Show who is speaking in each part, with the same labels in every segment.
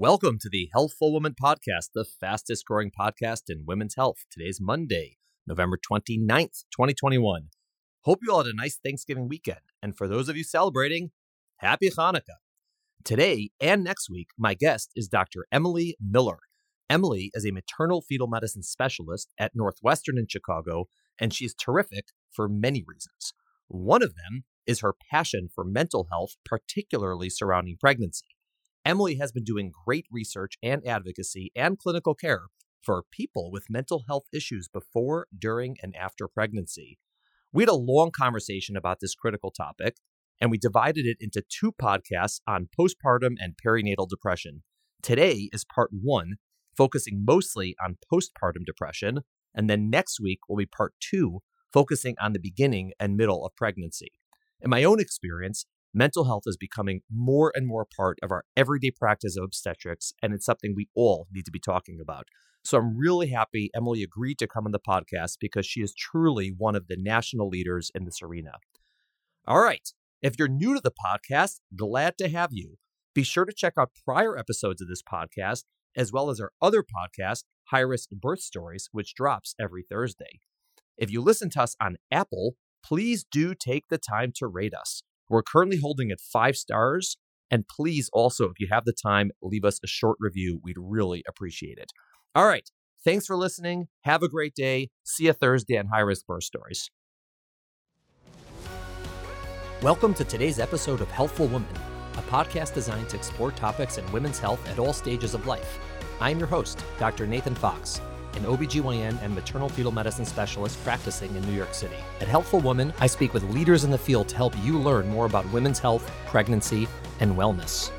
Speaker 1: Welcome to the Healthful Woman Podcast, the fastest growing podcast in women's health. Today's Monday, November 29th, 2021. Hope you all had a nice Thanksgiving weekend. And for those of you celebrating, happy Hanukkah. Today and next week, my guest is Dr. Emily Miller. Emily is a maternal fetal medicine specialist at Northwestern in Chicago, and she's terrific for many reasons. One of them is her passion for mental health, particularly surrounding pregnancy. Emily has been doing great research and advocacy and clinical care for people with mental health issues before, during, and after pregnancy. We had a long conversation about this critical topic, and we divided it into two podcasts on postpartum and perinatal depression. Today is part one, focusing mostly on postpartum depression, and then next week will be part two, focusing on the beginning and middle of pregnancy. In my own experience, mental health is becoming more and more part of our everyday practice of obstetrics, and it's something we all need to be talking about. So I'm really happy Emily agreed to come on the podcast because she is truly one of the national leaders in this arena. All right. If you're new to the podcast, glad to have you. Be sure to check out prior episodes of this podcast, as well as our other podcast, High Risk Birth Stories, which drops every Thursday. If you listen to us on Apple, please do take the time to rate us. We're currently holding at five stars. And please also, if you have the time, leave us a short review. We'd really appreciate it. All right. Thanks for listening. Have a great day. See you Thursday on High Risk Birth Stories. Welcome to today's episode of Healthful Woman, a podcast designed to explore topics in women's health at all stages of life. I'm your host, Dr. Nathan Fox an OBGYN and maternal fetal medicine specialist practicing in New York City. At Healthful Woman, I speak with leaders in the field to help you learn more about women's health, pregnancy, and wellness.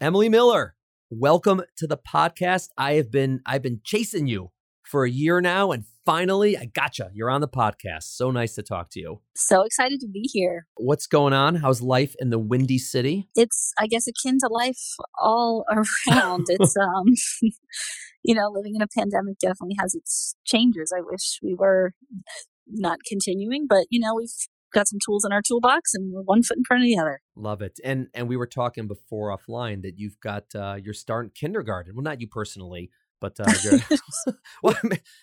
Speaker 1: Emily Miller, welcome to the podcast. I have been I've been chasing you for a year now and finally I gotcha. You're on the podcast. So nice to talk to you.
Speaker 2: So excited to be here.
Speaker 1: What's going on? How's life in the Windy City?
Speaker 2: It's I guess akin to life all around. it's um you know, living in a pandemic definitely has its changes. I wish we were not continuing, but you know, we've got some tools in our toolbox and we're one foot in front of the other.
Speaker 1: Love it. And and we were talking before offline that you've got uh, you're starting kindergarten. Well, not you personally, but uh, well,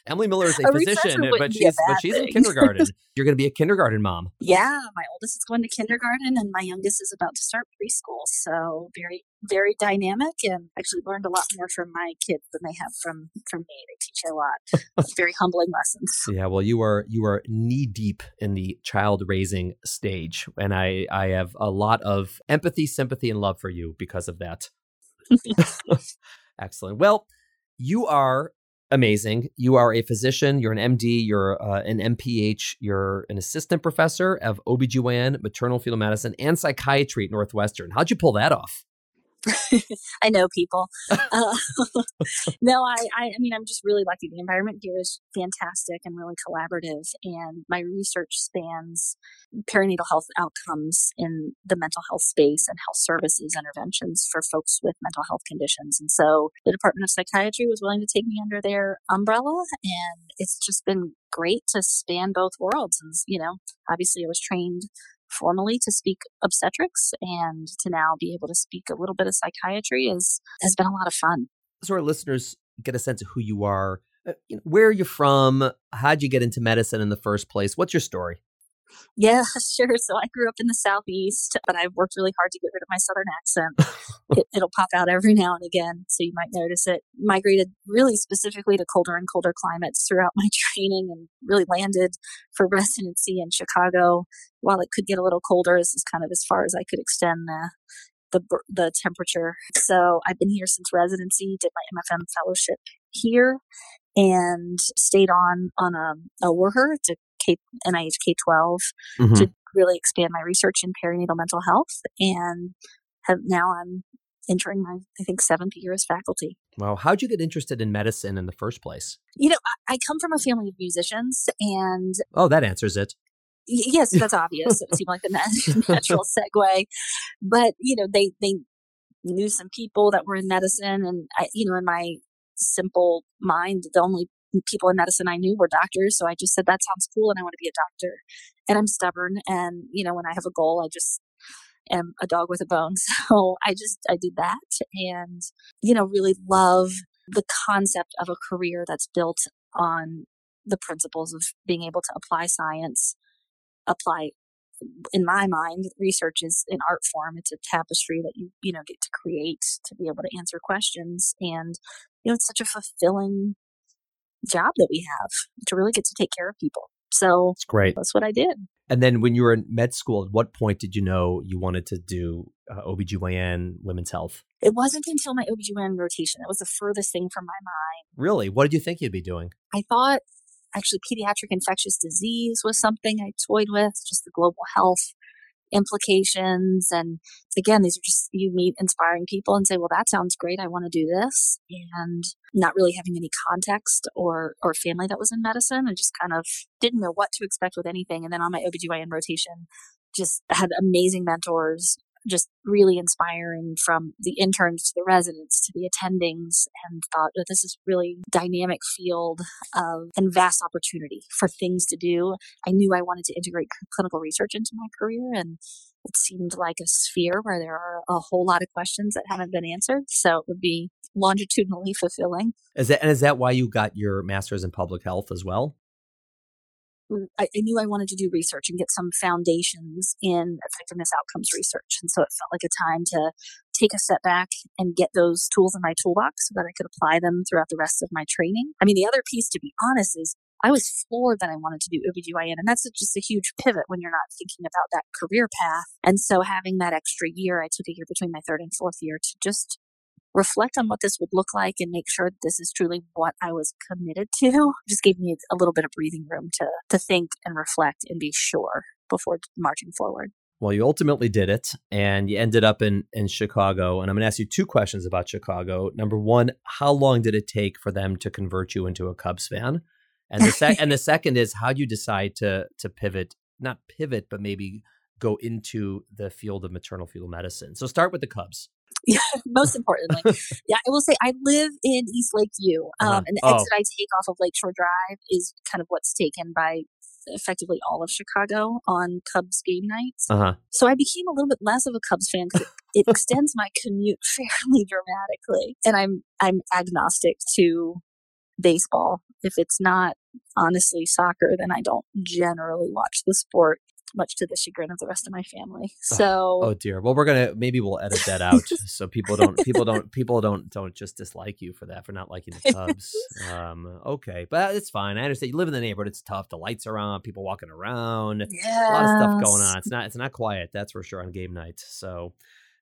Speaker 1: Emily Miller is a, a physician, but she's but she's thing. in kindergarten. You're going to be a kindergarten mom.
Speaker 2: Yeah, my oldest is going to kindergarten, and my youngest is about to start preschool. So very very dynamic, and actually learned a lot more from my kids than they have from from me. They teach a lot, very humbling lessons.
Speaker 1: Yeah, well, you are you are knee deep in the child raising stage, and I I have a lot of empathy, sympathy, and love for you because of that. Excellent. Well, you are amazing. You are a physician, you're an MD, you're uh, an MPH, you're an assistant professor of OBGYN, maternal fetal medicine, and psychiatry at Northwestern. How'd you pull that off?
Speaker 2: I know people. Uh, no, I, I, I mean, I'm just really lucky. The environment here is fantastic and really collaborative. And my research spans perinatal health outcomes in the mental health space and health services interventions for folks with mental health conditions. And so the Department of Psychiatry was willing to take me under their umbrella. And it's just been great to span both worlds. And, you know, obviously I was trained formally to speak obstetrics and to now be able to speak a little bit of psychiatry is has been a lot of fun.
Speaker 1: So our listeners get a sense of who you are. Uh, where are you from? How'd you get into medicine in the first place? What's your story?
Speaker 2: Yeah, sure. So I grew up in the Southeast, but I've worked really hard to get rid of my Southern accent. it, will pop out every now and again, so you might notice it. Migrated really specifically to colder and colder climates throughout my training and really landed for residency in Chicago. While it could get a little colder, this is kind of as far as I could extend the, the, the temperature. So I've been here since residency, did my MFM fellowship here and stayed on on um, a, a. It's a K, NIH K 12 mm-hmm. to really expand my research in perinatal mental health. And have now I'm entering my, I think, seventh year as faculty.
Speaker 1: Wow. How'd you get interested in medicine in the first place?
Speaker 2: You know, I, I come from a family of musicians and.
Speaker 1: Oh, that answers it.
Speaker 2: yes, that's obvious. It seemed like the natural segue. But, you know, they, they knew some people that were in medicine. And, I, you know, in my simple mind, the only people in medicine I knew were doctors. So I just said, that sounds cool and I want to be a doctor. And I'm stubborn. And, you know, when I have a goal, I just am a dog with a bone. So I just, I did that and, you know, really love the concept of a career that's built on the principles of being able to apply science, apply in my mind, research is an art form. It's a tapestry that you, you know, get to create to be able to answer questions. And, you know, it's such a fulfilling job that we have to really get to take care of people. So
Speaker 1: it's great.
Speaker 2: That's what I did.
Speaker 1: And then when you were in med school, at what point did you know you wanted to do uh, OBGYN, women's health?
Speaker 2: It wasn't until my OBGYN rotation. It was the furthest thing from my mind.
Speaker 1: Really? What did you think you'd be doing?
Speaker 2: I thought actually pediatric infectious disease was something I toyed with, just the global health implications. And again, these are just, you meet inspiring people and say, well, that sounds great. I want to do this. And not really having any context or, or family that was in medicine. I just kind of didn't know what to expect with anything. And then on my OBGYN rotation, just had amazing mentors just really inspiring from the interns to the residents to the attendings and thought that this is really dynamic field of and vast opportunity for things to do. I knew I wanted to integrate clinical research into my career and it seemed like a sphere where there are a whole lot of questions that haven't been answered. So it would be longitudinally fulfilling.
Speaker 1: Is that and is that why you got your master's in public health as well?
Speaker 2: Mm, I, I, knew I wanted to do research and get some foundations in effectiveness outcomes research. And so it felt like a time to take a step back and get those tools in my toolbox so that I could apply them throughout the rest of my training. I mean, the other piece, to be honest, is I was floored that I wanted to do OBGYN. And that's just a huge pivot when you're not thinking about that career path. And so having that extra year, I took a year between my third and fourth year to just reflect on what this would look like and make sure that this is truly what I was committed to just gave me a little bit of breathing room to to think and reflect and be sure before marching forward.
Speaker 1: Well, you ultimately did it and you ended up in, in Chicago. And I'm going to ask you two questions about Chicago. Number one, how long did it take for them to convert you into a Cubs fan? And the, sec- and the second is, how do you decide to, to pivot, not pivot, but maybe go into the field of maternal fetal medicine? So start with the Cubs.
Speaker 2: Yeah, most importantly. yeah, I will say I live in East Lakeview, uh-huh. um, uh-huh. and the oh. exit I take off of Lakeshore Drive is kind of what's taken by effectively all of Chicago on Cubs game nights. Uh-huh. So I became a little bit less of a Cubs fan because it, it extends my commute fairly dramatically, and I'm I'm agnostic to baseball. If it's not honestly soccer, then I don't generally watch the sport much to the chagrin of the rest of my family. So
Speaker 1: oh, oh dear. Well, we're gonna maybe we'll edit that out so people don't people don't people don't don't just dislike you for that for not liking the Cubs. um, okay, but it's fine. I understand. You live in the neighborhood. It's tough. The lights are on. People walking around. Yes. A lot of stuff going on. It's not it's not quiet. That's for sure on game night. So.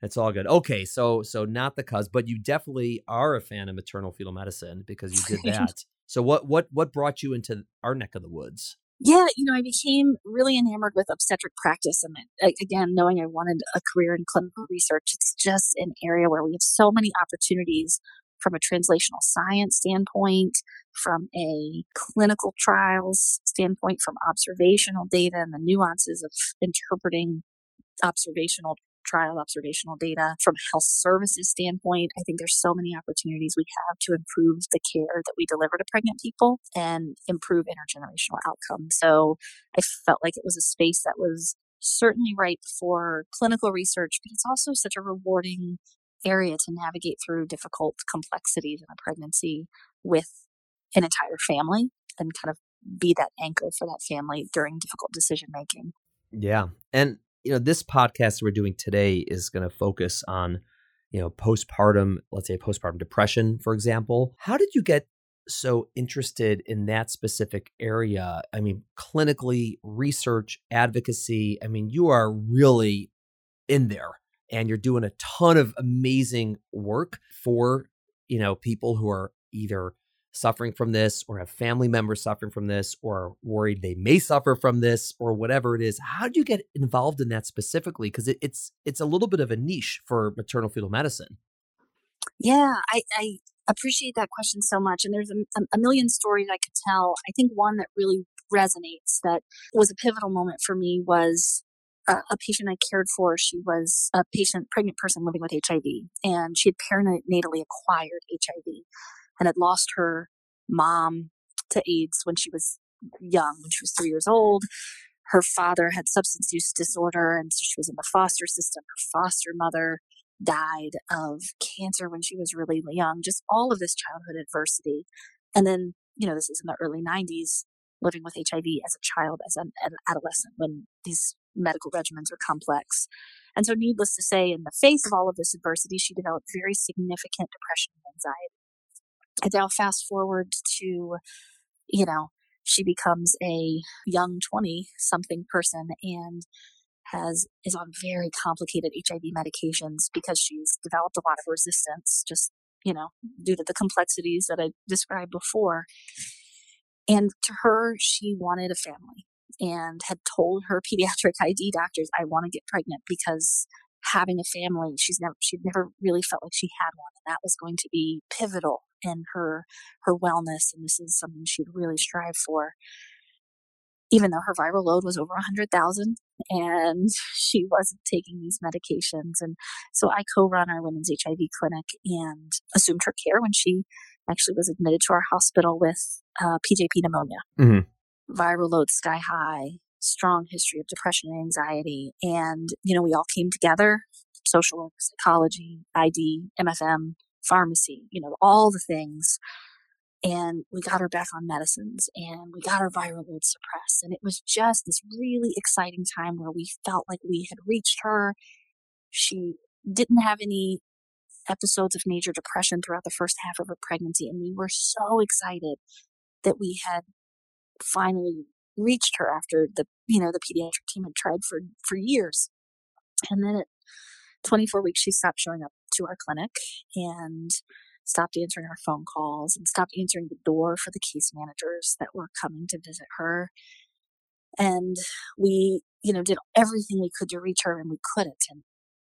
Speaker 1: It's all good. Okay, so so not the Cubs, but you definitely are a fan of maternal fetal medicine because you did that. so what what what brought you into our neck of the woods?
Speaker 2: Yeah, you know, I became really enamored with obstetric practice. And again, knowing I wanted a career in clinical research, it's just an area where we have so many opportunities from a translational science standpoint, from a clinical trials standpoint, from observational data and the nuances of interpreting observational trial observational data. From health services standpoint, I think there's so many opportunities we have to improve the care that we deliver to pregnant people and improve intergenerational outcomes. So I felt like it was a space that was certainly right for clinical research, but it's also such a rewarding area to navigate through difficult complexities in a pregnancy with an entire family and kind of be that anchor for that family during difficult decision making.
Speaker 1: Yeah. And you know, this podcast we're doing today is going to focus on, you know, postpartum, let's say postpartum depression, for example. How did you get so interested in that specific area? I mean, clinically, research, advocacy. I mean, you are really in there and you're doing a ton of amazing work for, you know, people who are either suffering from this or have family members suffering from this or worried they may suffer from this or whatever it is how do you get involved in that specifically? Because it, it's it's a little bit of a niche for maternal fetal medicine.
Speaker 2: Yeah i i appreciate that question so much and there's a, a million stories i could tell. I think one that really resonates that was a pivotal moment for me was a, a patient I cared for. She was a patient, pregnant person living with HIV, and she had perinatally acquired HIV and had lost her mom to AIDS when she was young, when she was three years old. her father had substance use disorder and so she was in the foster system. Her foster mother died of cancer when she was really young, just all of this childhood adversity. And then, you know, this is in the early 90s, living with HIV as a child, as an, an adolescent, when these medical regimens are complex. And so, needless to say, in the face of all of this adversity, she developed very significant depression and anxiety. And now, fast forward to, you know, she becomes a young 20 something person and has is on very complicated HIV medications because she's developed a lot of resistance just you know due to the complexities that I described before. And to her she wanted a family and had told her pediatric ID doctors I want to get pregnant because having a family she's never she'd never really felt like she had one and that was going to be pivotal in her her wellness and this is something she'd really strive for even though her viral load was over 100,000 and she wasn't taking these medications. And so I co run our women's HIV clinic and assumed her care when she actually was admitted to our hospital with uh, PJP pneumonia. Mm-hmm. Viral load sky high, strong history of depression and anxiety. And, you know, we all came together social work, psychology, ID, MFM, pharmacy, you know, all the things and we got her back on medicines and we got her viral load suppressed. And it was just this really exciting time where we felt like we had reached her. She didn't have any episodes of major depression throughout the first half of her pregnancy. And we were so excited that we had finally reached her after the, you know, the pediatric team had tried for, for years. And then at 24 weeks, she stopped showing up to our clinic and stopped answering our phone calls and stopped answering the door for the case managers that were coming to visit her. And we, you know, did everything we could to reach her and we couldn't. And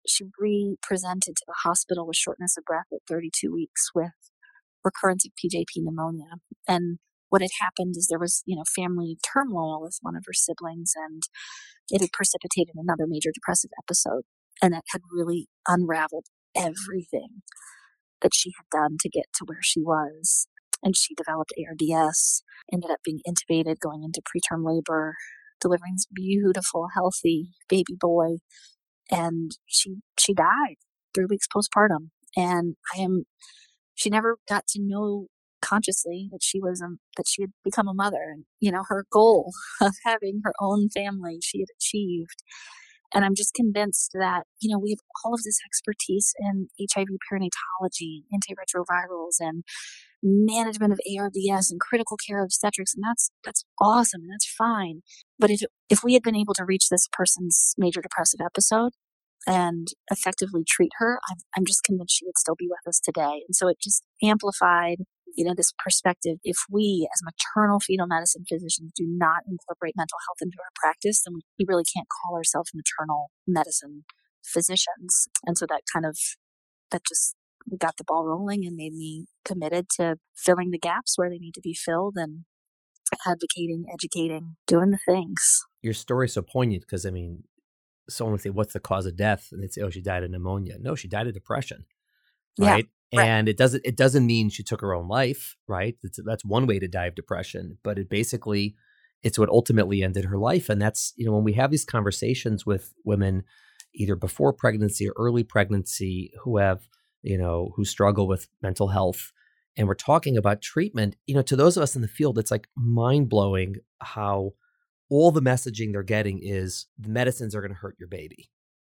Speaker 2: she re-presented to the hospital with shortness of breath at 32 weeks with recurrence of PJP pneumonia. And what had happened is there was, you know, family turmoil with one of her siblings and it had precipitated another major depressive episode. And it had really unraveled everything that she had done to get to where she was. And she developed ARDS, ended up being intubated, going into preterm labor, delivering this beautiful, healthy baby boy. And she she died three weeks postpartum. And I am she never got to know consciously that she was um, that she had become a mother and you know her goal of having her own family she had achieved and I'm just convinced that, you know, we have all of this expertise in HIV perinatology, antiretrovirals, and management of ARDS and critical care obstetrics, and that's that's awesome and that's fine. But if if we had been able to reach this person's major depressive episode and effectively treat her, I'm I'm just convinced she would still be with us today. And so it just amplified you know, this perspective, if we as maternal fetal medicine physicians do not incorporate mental health into our practice, then we really can't call ourselves maternal medicine physicians. And so that kind of, that just got the ball rolling and made me committed to filling the gaps where they need to be filled and advocating, educating, doing the things.
Speaker 1: Your story is so poignant because, I mean, someone would say, What's the cause of death? And they'd say, Oh, she died of pneumonia. No, she died of depression. Right. And it doesn't it doesn't mean she took her own life, right? That's, that's one way to die of depression, but it basically it's what ultimately ended her life. And that's you know when we have these conversations with women, either before pregnancy or early pregnancy, who have you know who struggle with mental health, and we're talking about treatment. You know, to those of us in the field, it's like mind blowing how all the messaging they're getting is the medicines are going to hurt your baby,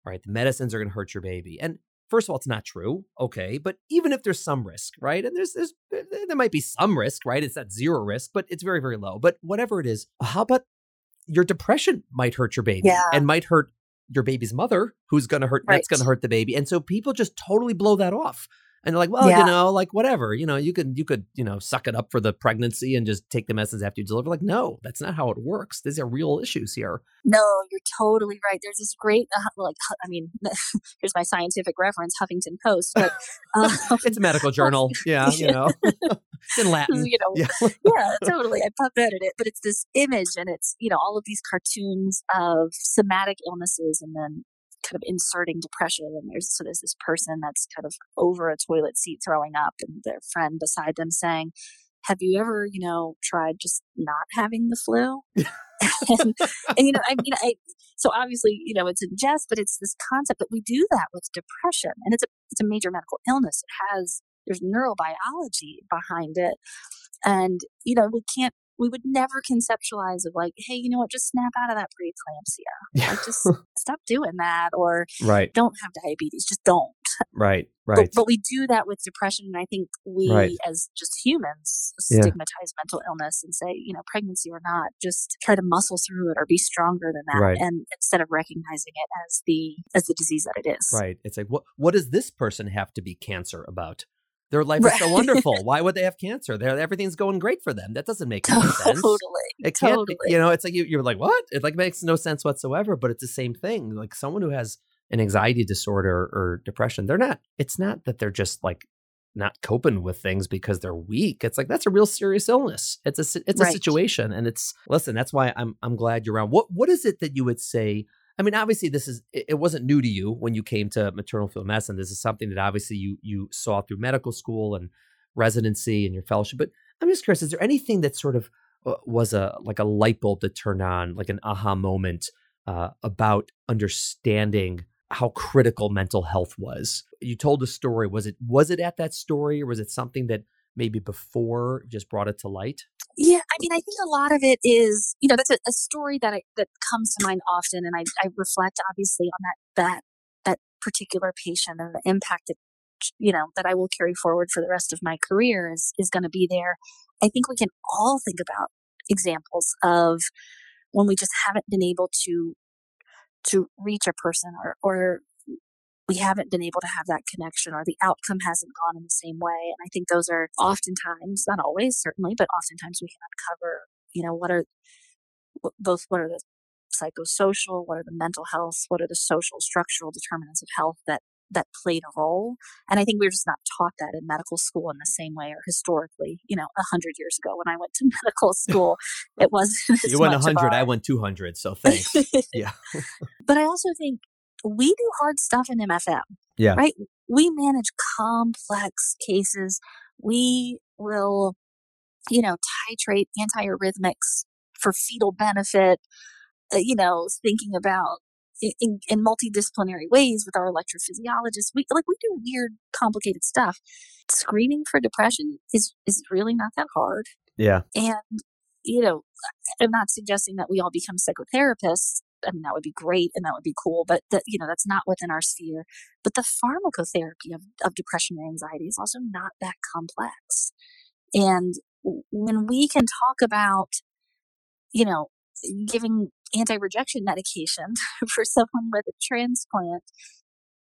Speaker 1: right? The medicines are going to hurt your baby, and First of all, it's not true. Okay. But even if there's some risk, right? And there's, there's, there might be some risk, right? It's not zero risk, but it's very, very low. But whatever it is, how about your depression might hurt your baby
Speaker 2: yeah.
Speaker 1: and might hurt your baby's mother, who's going to hurt, right. that's going to hurt the baby. And so people just totally blow that off and they're like, well, yeah. you know, like whatever, you know, you could you could you know suck it up for the pregnancy and just take the medicines after you deliver. Like, no, that's not how it works. These are real issues here.
Speaker 2: No, you're totally right. There's this great, uh, like, I mean, here's my scientific reference, Huffington Post, but uh,
Speaker 1: it's a medical journal. Yeah, you know, it's in Latin.
Speaker 2: You know, yeah. yeah, totally. I pop edited it, but it's this image, and it's you know all of these cartoons of somatic illnesses, and then kind of inserting depression and there's so there's this person that's kind of over a toilet seat throwing up and their friend beside them saying have you ever you know tried just not having the flu and, and, you know, I mean, I, so obviously, you know, it's in jest, but it's this concept that we do that with depression, and it's a it's a major medical illness. It has there's neurobiology behind it, and you know, we can't we would never conceptualize of like, hey, you know what, just snap out of that preeclampsia. Yeah. Like just stop doing that or
Speaker 1: right.
Speaker 2: don't have diabetes. Just don't.
Speaker 1: Right, right.
Speaker 2: But, but we do that with depression. And I think we right. as just humans stigmatize yeah. mental illness and say, you know, pregnancy or not, just try to muscle through it or be stronger than that.
Speaker 1: Right.
Speaker 2: And instead of recognizing it as the as the disease that it is.
Speaker 1: Right. It's like what what does this person have to be cancer about? Their life right. is so wonderful. Why would they have cancer? They're, everything's going great for them. That doesn't make any sense.
Speaker 2: Totally.
Speaker 1: It can't. Totally. You know, it's like you, you're like, what? It like makes no sense whatsoever. But it's the same thing. Like someone who has an anxiety disorder or depression, they're not. It's not that they're just like not coping with things because they're weak. It's like that's a real serious illness. It's a it's a right. situation, and it's listen. That's why I'm I'm glad you're around. What what is it that you would say? I mean, obviously, this is it wasn't new to you when you came to maternal fetal medicine. This is something that obviously you you saw through medical school and residency and your fellowship. But I'm just curious: is there anything that sort of uh, was a like a light bulb that turned on, like an aha moment uh, about understanding how critical mental health was? You told a story. Was it was it at that story, or was it something that maybe before just brought it to light?
Speaker 2: Yeah, I mean, I think a lot of it is, you know, that's a, a story that I, that comes to mind often, and I, I reflect obviously on that that that particular patient and the impact that you know that I will carry forward for the rest of my career is is going to be there. I think we can all think about examples of when we just haven't been able to to reach a person or or we haven't been able to have that connection or the outcome hasn't gone in the same way. And I think those are oftentimes, not always, certainly, but oftentimes we can uncover, you know, what are both what are the psychosocial, what are the mental health, what are the social structural determinants of health that that played a role. And I think we are just not taught that in medical school in the same way or historically, you know, a hundred years ago when I went to medical school, it wasn't.
Speaker 1: you went a hundred, I went 200. So thanks. yeah.
Speaker 2: but I also think we do hard stuff in MFM.
Speaker 1: Yeah.
Speaker 2: Right? We manage complex cases. We will, you know, titrate antiarrhythmics for fetal benefit, uh, you know, thinking about in, in, multidisciplinary ways with our electrophysiologists. We like we do weird, complicated stuff. Screening for depression is is really not that hard.
Speaker 1: Yeah.
Speaker 2: And you know, I'm not suggesting that we all become psychotherapists I mean, that would be great and that would be cool, but that, you know, that's not within our sphere. But the pharmacotherapy of, of depression and anxiety is also not that complex. And when we can talk about, you know, giving anti-rejection medication for someone with a transplant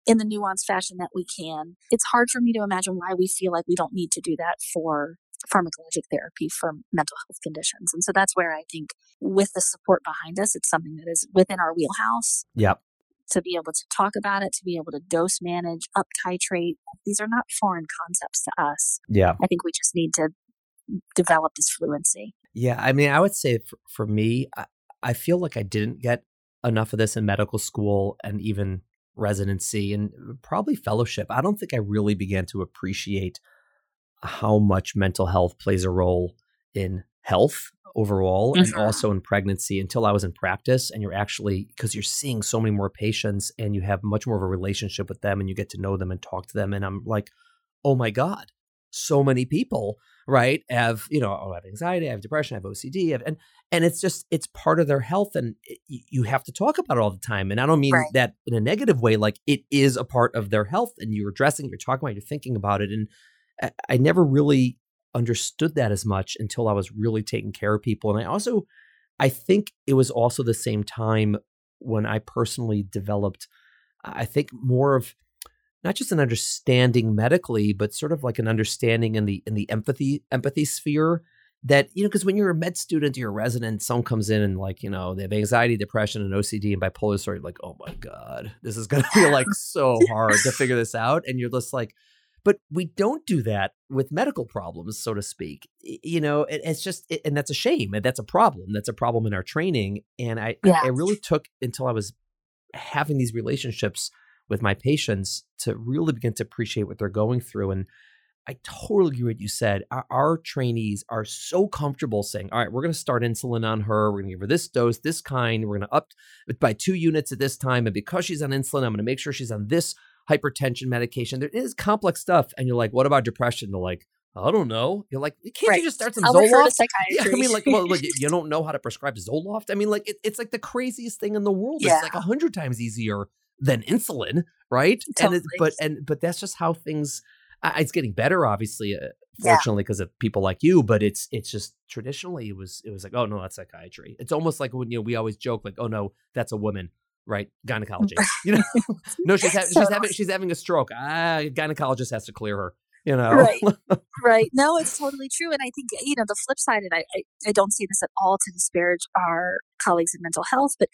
Speaker 2: in the nuanced fashion that we can, it's hard for me to imagine why we feel like we don't need to do that for pharmacologic therapy for mental health conditions. And so that's where I think with the support behind us, it's something that is within our wheelhouse.
Speaker 1: Yep.
Speaker 2: To be able to talk about it, to be able to dose manage, up titrate. These are not foreign concepts to us.
Speaker 1: Yeah.
Speaker 2: I think we just need to develop this fluency.
Speaker 1: Yeah. I mean, I would say for, for me, I, I feel like I didn't get enough of this in medical school and even residency and probably fellowship. I don't think I really began to appreciate how much mental health plays a role in health overall mm-hmm. and also in pregnancy until I was in practice and you're actually because you're seeing so many more patients and you have much more of a relationship with them and you get to know them and talk to them and I'm like oh my god so many people right have you know oh, I have anxiety I have depression I have OCD I have, and and it's just it's part of their health and it, you have to talk about it all the time and I don't mean right. that in a negative way like it is a part of their health and you're addressing you're talking about it, you're thinking about it and I never really understood that as much until I was really taking care of people. And I also, I think it was also the same time when I personally developed, I think more of not just an understanding medically, but sort of like an understanding in the in the empathy empathy sphere. That you know, because when you're a med student, you're a resident, someone comes in and like you know they have anxiety, depression, and OCD and bipolar disorder. Like, oh my god, this is gonna be like so hard to figure this out, and you're just like, but we don't do that with medical problems, so to speak. You know, it, it's just, it, and that's a shame. And that's a problem. That's a problem in our training. And I, yeah. I really took until I was having these relationships with my patients to really begin to appreciate what they're going through. And I totally agree with what you said. Our, our, trainees are so comfortable saying, all right, we're going to start insulin on her. We're going to give her this dose, this kind. We're going to up by two units at this time. And because she's on insulin, I'm going to make sure she's on this hypertension medication. There is complex stuff. And you're like, what about depression? They're like, I don't know. You're like, can't right. you just start some
Speaker 2: I'll
Speaker 1: Zoloft?
Speaker 2: Yeah,
Speaker 1: I mean, like, well, like, you don't know how to prescribe Zoloft. I mean, like, it, it's like the craziest thing in the world. Yeah. It's like a hundred times easier than insulin, right?
Speaker 2: Totally.
Speaker 1: And it, but and but that's just how things it's getting better, obviously, uh, fortunately, because yeah. of people like you. But it's it's just traditionally it was it was like, oh no, that's psychiatry. It's almost like when you know we always joke like, oh no, that's a woman, right? Gynecology. You know, no, she's ha- she's having she's having a stroke. Ah, gynecologist has to clear her. You know,
Speaker 2: right, right. No, it's totally true, and I think you know the flip side, and I, I I don't say this at all to disparage our colleagues in mental health, but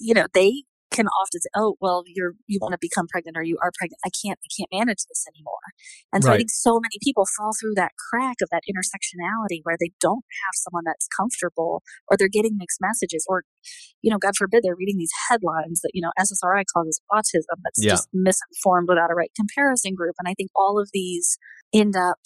Speaker 2: you know they can often say, "Oh, well, you're you want to become pregnant or you are pregnant. I can't I can't manage this anymore." And so right. I think so many people fall through that crack of that intersectionality where they don't have someone that's comfortable or they're getting mixed messages or you know, God forbid they're reading these headlines that, you know, SSRI calls autism that's yeah. just misinformed without a right comparison group. And I think all of these end up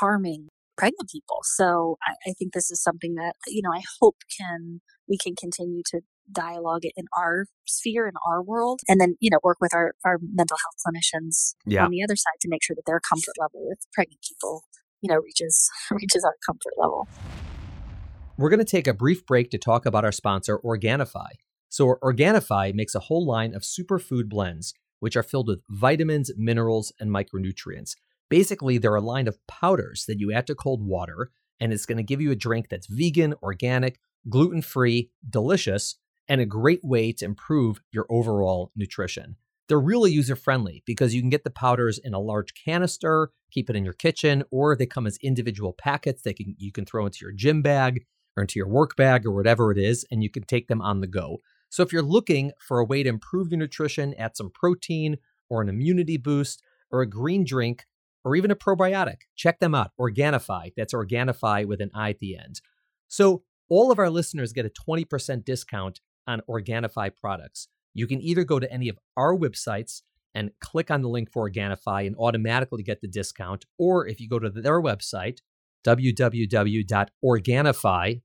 Speaker 2: harming pregnant people. So I, I think this is something that, you know, I hope can we can continue to dialogue it in our sphere in our world and then you know work with our, our mental health clinicians yeah. on the other side to make sure that their comfort level with pregnant people you know reaches reaches our comfort level.
Speaker 1: We're going to take a brief break to talk about our sponsor organifi. So organifi makes a whole line of superfood blends which are filled with vitamins minerals and micronutrients. Basically they're a line of powders that you add to cold water and it's going to give you a drink that's vegan organic gluten free delicious and a great way to improve your overall nutrition. They're really user friendly because you can get the powders in a large canister, keep it in your kitchen, or they come as individual packets that can, you can throw into your gym bag or into your work bag or whatever it is, and you can take them on the go. So if you're looking for a way to improve your nutrition, add some protein or an immunity boost or a green drink or even a probiotic, check them out. Organifi, that's Organifi with an I at the end. So all of our listeners get a 20% discount on Organifi products. You can either go to any of our websites and click on the link for Organifi and automatically get the discount, or if you go to their website, www.organifi,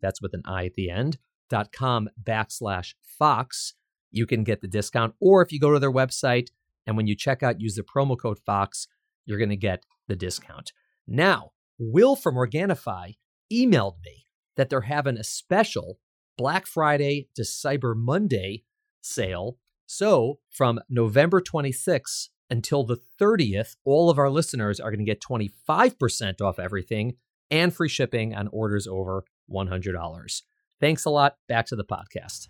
Speaker 1: that's with an I at the end, dot com backslash Fox, you can get the discount. Or if you go to their website and when you check out, use the promo code Fox, you're going to get the discount. Now, Will from Organifi emailed me that they're having a special Black Friday to Cyber Monday sale. So from November 26th until the 30th, all of our listeners are going to get 25% off everything and free shipping on orders over $100. Thanks a lot. Back to the podcast.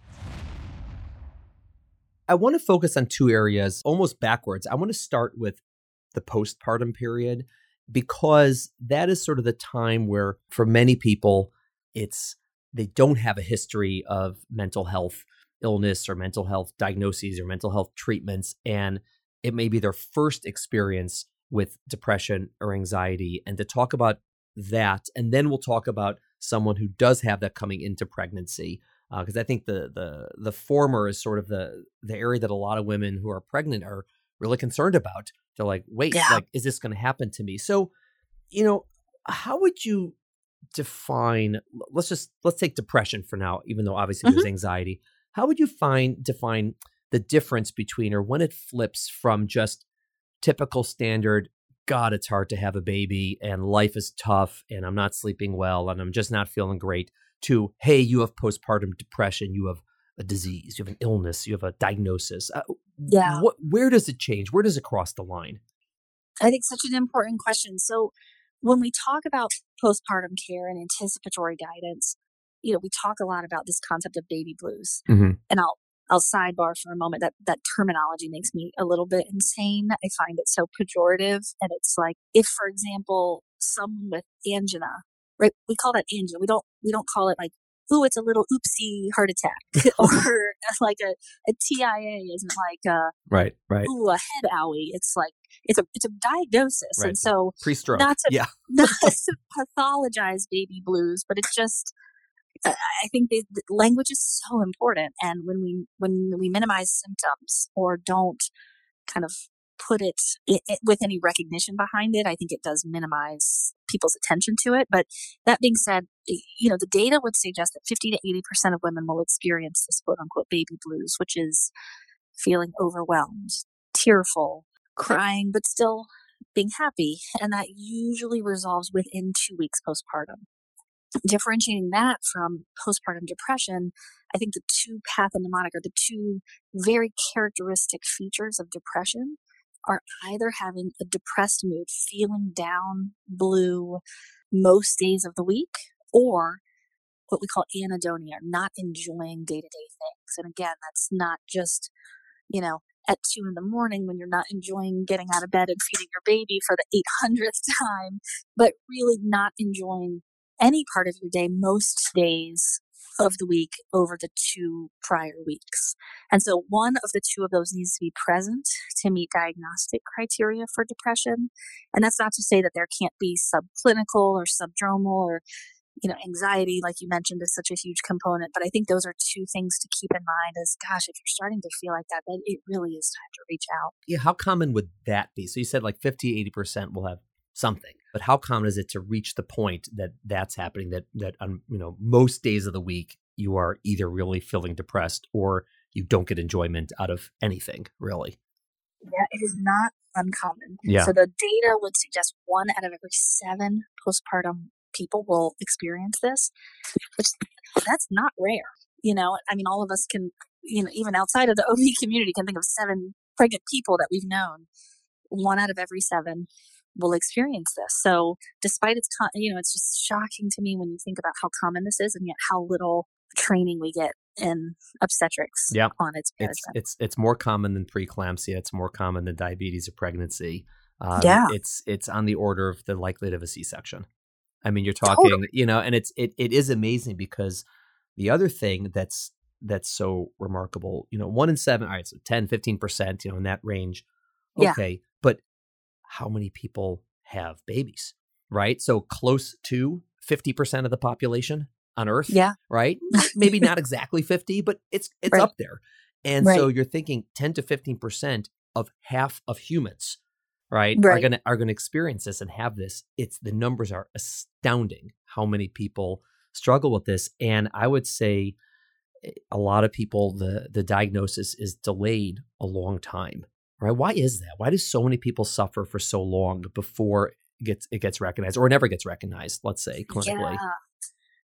Speaker 1: I want to focus on two areas almost backwards. I want to start with the postpartum period because that is sort of the time where, for many people, it's they don't have a history of mental health illness or mental health diagnoses or mental health treatments and it may be their first experience with depression or anxiety and to talk about that and then we'll talk about someone who does have that coming into pregnancy because uh, I think the the the former is sort of the the area that a lot of women who are pregnant are really concerned about. They're like, wait, yeah. like, is this going to happen to me? So, you know, how would you define let's just let's take depression for now even though obviously mm-hmm. there's anxiety. How would you find define the difference between or when it flips from just typical standard god it's hard to have a baby and life is tough and i'm not sleeping well and i'm just not feeling great to hey you have postpartum depression you have a disease you have an illness you have a diagnosis uh,
Speaker 2: yeah.
Speaker 1: what, where does it change? Where does it cross the line?
Speaker 2: I think such an important question. So when we talk about postpartum care and anticipatory guidance, you know, we talk a lot about this concept of baby blues. Mm-hmm. And I'll I'll sidebar for a moment that that terminology makes me a little bit insane. I find it so pejorative and it's like if for example someone with angina, right? We call that angina. We don't we don't call it like ooh, it's a little oopsie heart attack, or like a, a TIA isn't like a
Speaker 1: right, right,
Speaker 2: ooh, a head owie. It's like it's a it's a diagnosis, right. and so
Speaker 1: pre-stroke,
Speaker 2: not to
Speaker 1: yeah,
Speaker 2: not to pathologize baby blues, but it's just. I think the, the language is so important, and when we when we minimize symptoms or don't kind of put it, it, it, with any recognition behind it. I think it does minimize people's attention to it. But that being said, you know, the data would suggest that 50 to 80% of women will experience this quote unquote baby blues, which is feeling overwhelmed, tearful, crying, but still being happy. And that usually resolves within two weeks postpartum. Differentiating that from postpartum depression, I think the two pathognomonic or the two very characteristic features of depression are either having a depressed mood, feeling down, blue most days of the week, or what we call anhedonia, not enjoying day to day things. And again, that's not just, you know, at two in the morning when you're not enjoying getting out of bed and feeding your baby for the 800th time, but really not enjoying any part of your day most days of the week over the two prior weeks. And so one of the two of those needs to be present to meet diagnostic criteria for depression. And that's not to say that there can't be subclinical or subdromal or you know, anxiety, like you mentioned, is such a huge component. But I think those are two things to keep in mind as, gosh, if you're starting to feel like that, then it really is time to reach out.
Speaker 1: Yeah. How common would that be? So you said like 50, 80% will have something. But how common is it to reach the point that that's happening? That that on you know most days of the week you are either really feeling depressed or you don't get enjoyment out of anything really.
Speaker 2: Yeah, it is not uncommon.
Speaker 1: Yeah.
Speaker 2: So the data would suggest one out of every seven postpartum people will experience this, which that's not rare. You know, I mean, all of us can, you know, even outside of the OB community, can think of seven pregnant people that we've known. One out of every seven will experience this. So, despite its, con- you know, it's just shocking to me when you think about how common this is, and yet how little training we get in obstetrics
Speaker 1: yep.
Speaker 2: on its
Speaker 1: It's it's it's more common than preeclampsia. It's more common than diabetes or pregnancy.
Speaker 2: Um, yeah,
Speaker 1: it's it's on the order of the likelihood of a C-section. I mean, you're talking, totally. you know, and it's it it is amazing because the other thing that's that's so remarkable, you know, one in seven, all right, so 10, 15%, you know, in that range. Okay. Yeah. How many people have babies, right? So close to 50% of the population on earth.
Speaker 2: Yeah.
Speaker 1: Right. Maybe not exactly 50, but it's, it's right. up there. And right. so you're thinking 10 to 15% of half of humans, right, right. are going to, are going to experience this and have this. It's the numbers are astounding how many people struggle with this. And I would say eh, a lot of people, the, the diagnosis is delayed a long time right? Why is that? Why do so many people suffer for so long before it gets it gets recognized or never gets recognized? Let's say clinically.
Speaker 2: Yeah.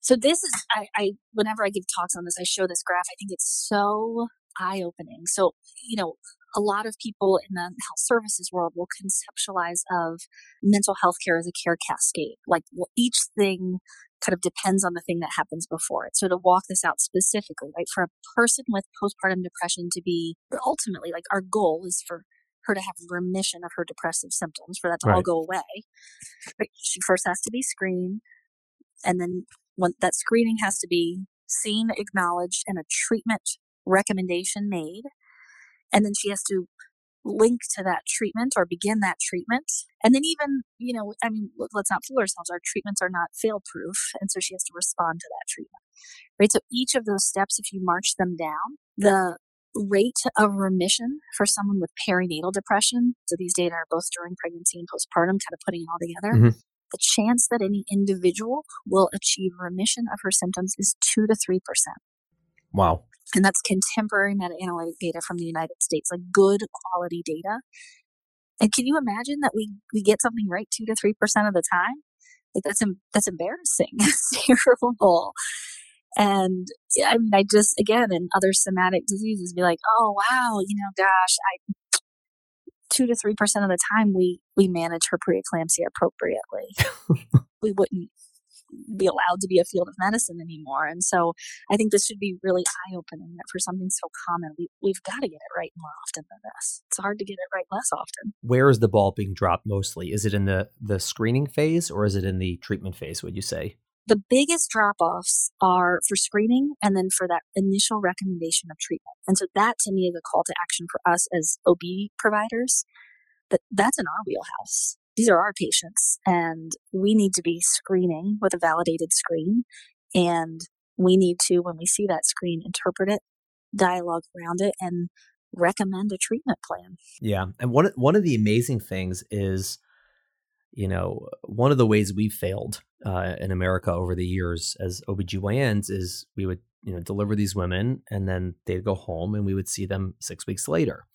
Speaker 2: So this is I, I whenever I give talks on this, I show this graph. I think it's so eye opening. So you know, a lot of people in the health services world will conceptualize of mental health care as a care cascade. Like each thing kind of depends on the thing that happens before it. So to walk this out specifically, right, for a person with postpartum depression to be ultimately like our goal is for her to have remission of her depressive symptoms, for that to right. all go away. Right? She first has to be screened, and then when that screening has to be seen, acknowledged, and a treatment recommendation made. And then she has to link to that treatment or begin that treatment. And then even, you know, I mean, let's not fool ourselves. Our treatments are not fail proof. And so she has to respond to that treatment. Right. So each of those steps, if you march them down, the rate of remission for someone with perinatal depression, so these data are both during pregnancy and postpartum, kind of putting it all together. Mm-hmm. The chance that any individual will achieve remission of her symptoms is 2 to 3%.
Speaker 1: Wow.
Speaker 2: And that's contemporary meta analytic data from the United States, like good quality data. And can you imagine that we, we get something right two to three percent of the time? Like that's that's embarrassing. It's terrible. And I mean, I just again in other somatic diseases be like, oh wow, you know, gosh, I two to three percent of the time we we manage her preeclampsia appropriately. we wouldn't be allowed to be a field of medicine anymore. And so I think this should be really eye opening that for something so common, we, we've got to get it right more often than this. It's hard to get it right less often.
Speaker 1: Where is the ball being dropped mostly? Is it in the, the screening phase or is it in the treatment phase, would you say?
Speaker 2: The biggest drop offs are for screening and then for that initial recommendation of treatment. And so that to me is a call to action for us as OB providers. That that's in our wheelhouse these are our patients and we need to be screening with a validated screen. And we need to, when we see that screen, interpret it, dialogue around it, and recommend a treatment plan.
Speaker 1: Yeah. And one one of the amazing things is you know, one of the ways we've failed uh, in America over the years as OBGYNs is we would, you know, deliver these women and then they'd go home and we would see them six weeks later.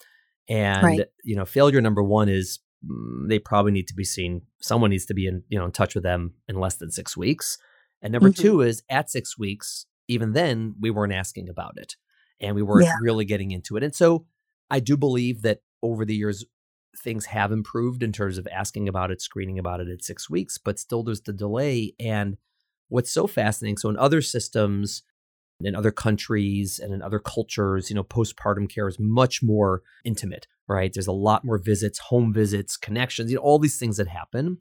Speaker 1: And, right. you know, failure number one is they probably need to be seen. Someone needs to be in, you know, in touch with them in less than six weeks. And number mm-hmm. two is at six weeks, even then, we weren't asking about it and we weren't yeah. really getting into it. And so I do believe that over the years, things have improved in terms of asking about it, screening about it at six weeks, but still there's the delay. And what's so fascinating, so in other systems, in other countries and in other cultures, you know, postpartum care is much more intimate, right? There's a lot more visits, home visits, connections, you know, all these things that happen.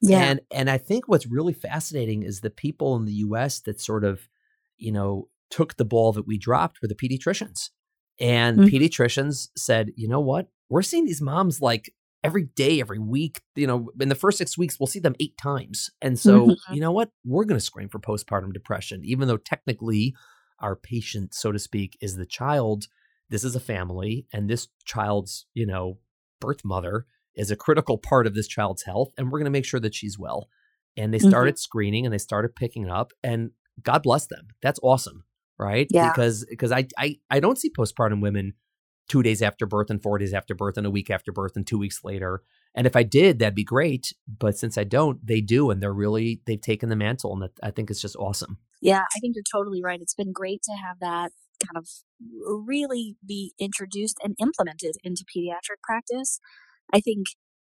Speaker 1: Yeah. And and I think what's really fascinating is the people in the US that sort of, you know, took the ball that we dropped were the pediatricians. And mm-hmm. pediatricians said, you know what? We're seeing these moms like every day, every week. You know, in the first six weeks, we'll see them eight times. And so, mm-hmm. you know what? We're going to screen for postpartum depression, even though technically our patient, so to speak, is the child. This is a family, and this child's, you know, birth mother is a critical part of this child's health. And we're going to make sure that she's well. And they mm-hmm. started mm-hmm. screening and they started picking up, and God bless them. That's awesome right? Yeah. Because because I, I I don't see postpartum women two days after birth and four days after birth and a week after birth and two weeks later. And if I did, that'd be great. But since I don't, they do, and they're really they've taken the mantle, and I think it's just awesome.
Speaker 2: Yeah, I think you're totally right. It's been great to have that kind of really be introduced and implemented into pediatric practice. I think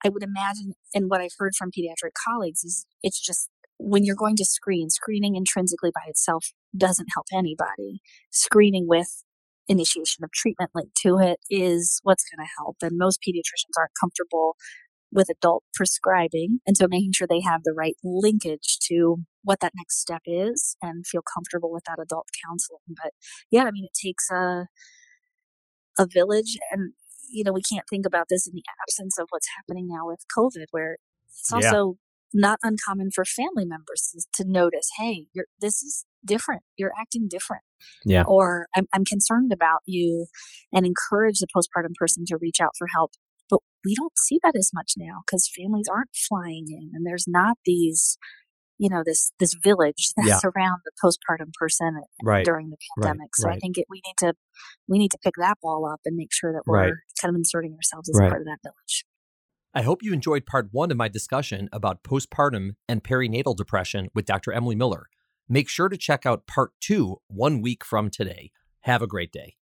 Speaker 2: I would imagine, and what I've heard from pediatric colleagues is it's just when you're going to screen, screening intrinsically by itself doesn't help anybody. Screening with initiation of treatment linked to it is what's going to help. And most pediatricians aren't comfortable with adult prescribing. And so making sure they have the right linkage to what that next step is and feel comfortable with that adult counseling. But yeah, I mean, it takes a, a village and, you know, we can't think about this in the absence of what's happening now with COVID, where it's also not uncommon for family members to notice, hey, you're, this is different. You're acting different.
Speaker 1: Yeah.
Speaker 2: Or I'm, I'm concerned about you and encourage the postpartum person to reach out for help. But we don't see that as much now because families aren't flying in and there's not these, you know, this, this village that's yeah. around the postpartum person uh,
Speaker 1: right.
Speaker 2: during the pandemic. Right. So right. I think it, we need to, we need to pick that ball up and make sure that we're kind of inserting ourselves as part of that village.
Speaker 1: I hope you enjoyed part one of my discussion about postpartum and perinatal depression with Dr. Emily Miller. Make sure to check out part two one week from today. Have a great day.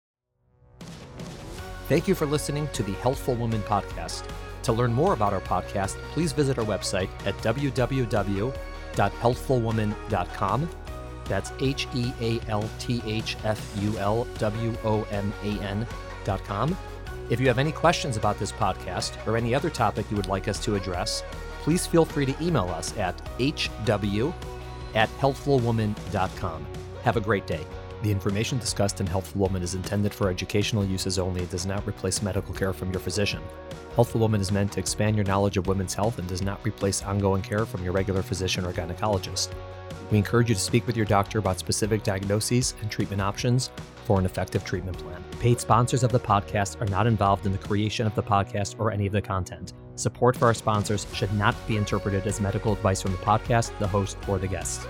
Speaker 1: Thank you for listening to the Healthful Woman podcast. To learn more about our podcast, please visit our website at www.healthfulwoman.com. That's H E A L T H F U L W O M A N.com if you have any questions about this podcast or any other topic you would like us to address, please feel free to email us at hw at healthfulwoman.com. Have a great day. The information discussed in Healthful Woman is intended for educational uses only and does not replace medical care from your physician. Healthful Woman is meant to expand your knowledge of women's health and does not replace ongoing care from your regular physician or gynecologist. We encourage you to speak with your doctor about specific diagnoses and treatment options for an effective treatment plan. Paid sponsors of the podcast are not involved in the creation of the podcast or any of the content. Support for our sponsors should not be interpreted as medical advice from the podcast, the host, or the guests.